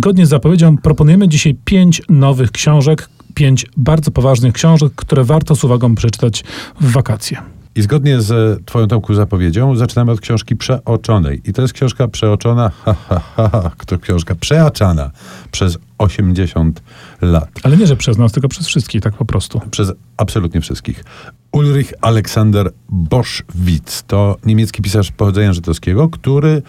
Zgodnie z zapowiedzią proponujemy dzisiaj pięć nowych książek, pięć bardzo poważnych książek, które warto z uwagą przeczytać w wakacje. I zgodnie z Twoją Tomku zapowiedzią, zaczynamy od książki Przeoczonej. I to jest książka przeoczona, ha, ha, ha, to książka przeaczana przez 80 lat. Ale nie, że przez nas, tylko przez wszystkich, tak po prostu. Przez absolutnie wszystkich. Ulrich Alexander Boschwitz to niemiecki pisarz pochodzenia żydowskiego, który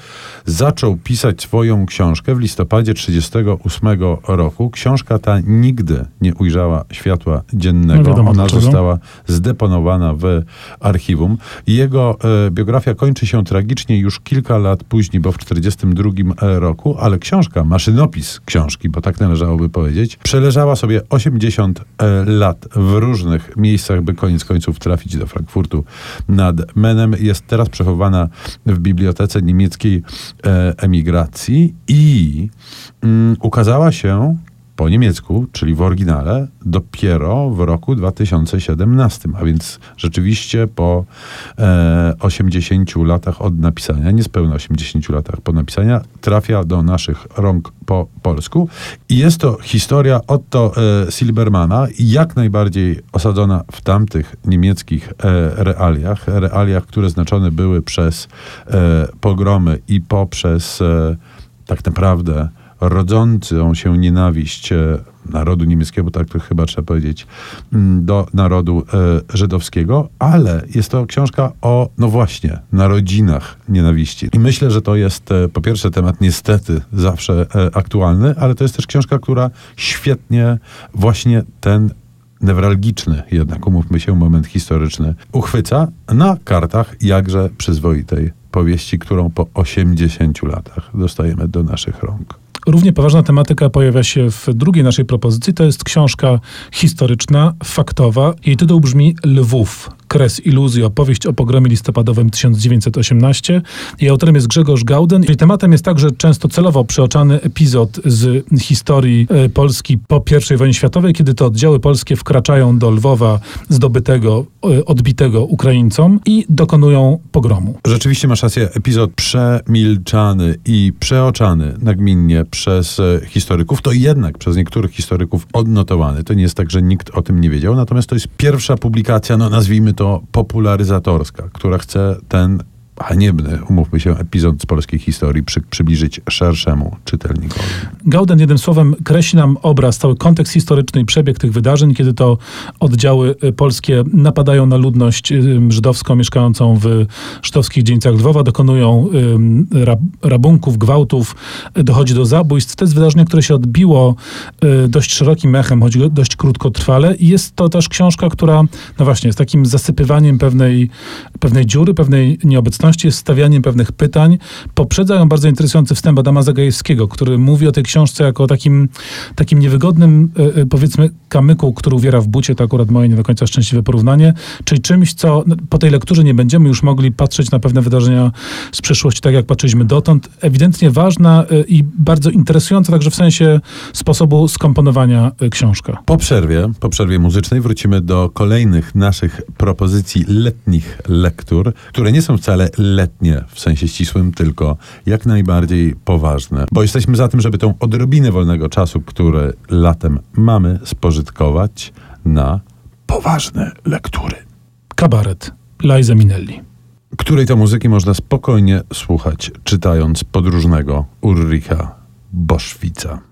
zaczął pisać swoją książkę w listopadzie 1938 roku. Książka ta nigdy nie ujrzała światła dziennego. No wiadomo, Ona dlaczego. została zdeponowana w archiwum. Jego e, biografia kończy się tragicznie już kilka lat później, bo w 1942 roku, ale książka, maszynopis książki, bo tak należałoby powiedzieć, przeleżała sobie 80 e, lat w różnych miejscach, by koniec końców trafić do Frankfurtu nad Menem. Jest teraz przechowana w bibliotece niemieckiej e, emigracji i mm, ukazała się po niemiecku, czyli w oryginale, dopiero w roku 2017, a więc rzeczywiście po e, 80 latach od napisania, niespełna 80 latach po napisania, trafia do naszych rąk po polsku. I jest to historia Otto e, Silbermana, jak najbardziej osadzona w tamtych niemieckich e, realiach, realiach, które znaczone były przez e, pogromy i poprzez e, tak naprawdę rodzącą się nienawiść e, narodu niemieckiego, tak to chyba trzeba powiedzieć, mm, do narodu e, żydowskiego, ale jest to książka o, no właśnie, narodzinach nienawiści. I myślę, że to jest e, po pierwsze temat niestety zawsze aktualny, ale to jest też książka, która świetnie właśnie ten newralgiczny, jednak umówmy się, moment historyczny uchwyca na kartach jakże przyzwoitej powieści, którą po 80 latach dostajemy do naszych rąk. Równie poważna tematyka pojawia się w drugiej naszej propozycji. To jest książka historyczna, faktowa. Jej tytuł brzmi Lwów. Kres iluzji, opowieść o pogromie listopadowym 1918. Jej autorem jest Grzegorz Gauden. Jej tematem jest także często celowo przeoczany epizod z historii e, Polski po I wojnie światowej, kiedy to oddziały polskie wkraczają do Lwowa zdobytego, e, odbitego Ukraińcom i dokonują pogromu. Rzeczywiście masz rację, epizod przemilczany i przeoczany nagminnie przez e, historyków, to jednak przez niektórych historyków odnotowany. To nie jest tak, że nikt o tym nie wiedział, natomiast to jest pierwsza publikacja, no nazwijmy to popularyzatorska, która chce ten haniebny, umówmy się, epizod z polskiej historii przy, przybliżyć szerszemu czytelnikowi. Gauden jednym słowem kreśli nam obraz, cały kontekst historyczny i przebieg tych wydarzeń, kiedy to oddziały y, polskie napadają na ludność y, żydowską mieszkającą w żydowskich dzielnicach Lwowa, dokonują rabunków, gwałtów, y, dochodzi do zabójstw. To jest wydarzenie, które się odbiło dość szerokim echem, choć dość krótkotrwale i jest to też książka, która, no właśnie, jest takim zasypywaniem pewnej, pewnej dziury, pewnej nieobecności, jest stawianiem pewnych pytań. Poprzedza ją bardzo interesujący wstęp Adama Zagajewskiego, który mówi o tej książce jako o takim, takim niewygodnym, e, e, powiedzmy, kamyku, który uwiera w bucie, to akurat moje nie do końca szczęśliwe porównanie, czyli czymś, co no, po tej lekturze nie będziemy już mogli patrzeć na pewne wydarzenia z przeszłości, tak jak patrzyliśmy dotąd. Ewidentnie ważna e, i bardzo interesująca także w sensie sposobu skomponowania książka. Po przerwie, po przerwie muzycznej wrócimy do kolejnych naszych propozycji letnich lektur, które nie są wcale letnie w sensie ścisłym, tylko jak najbardziej poważne. Bo jesteśmy za tym, żeby tą odrobinę wolnego czasu, który latem mamy, spożytkować na poważne lektury. Kabaret. Liza Minelli. Której to muzyki można spokojnie słuchać, czytając podróżnego Ulricha Boschwitza.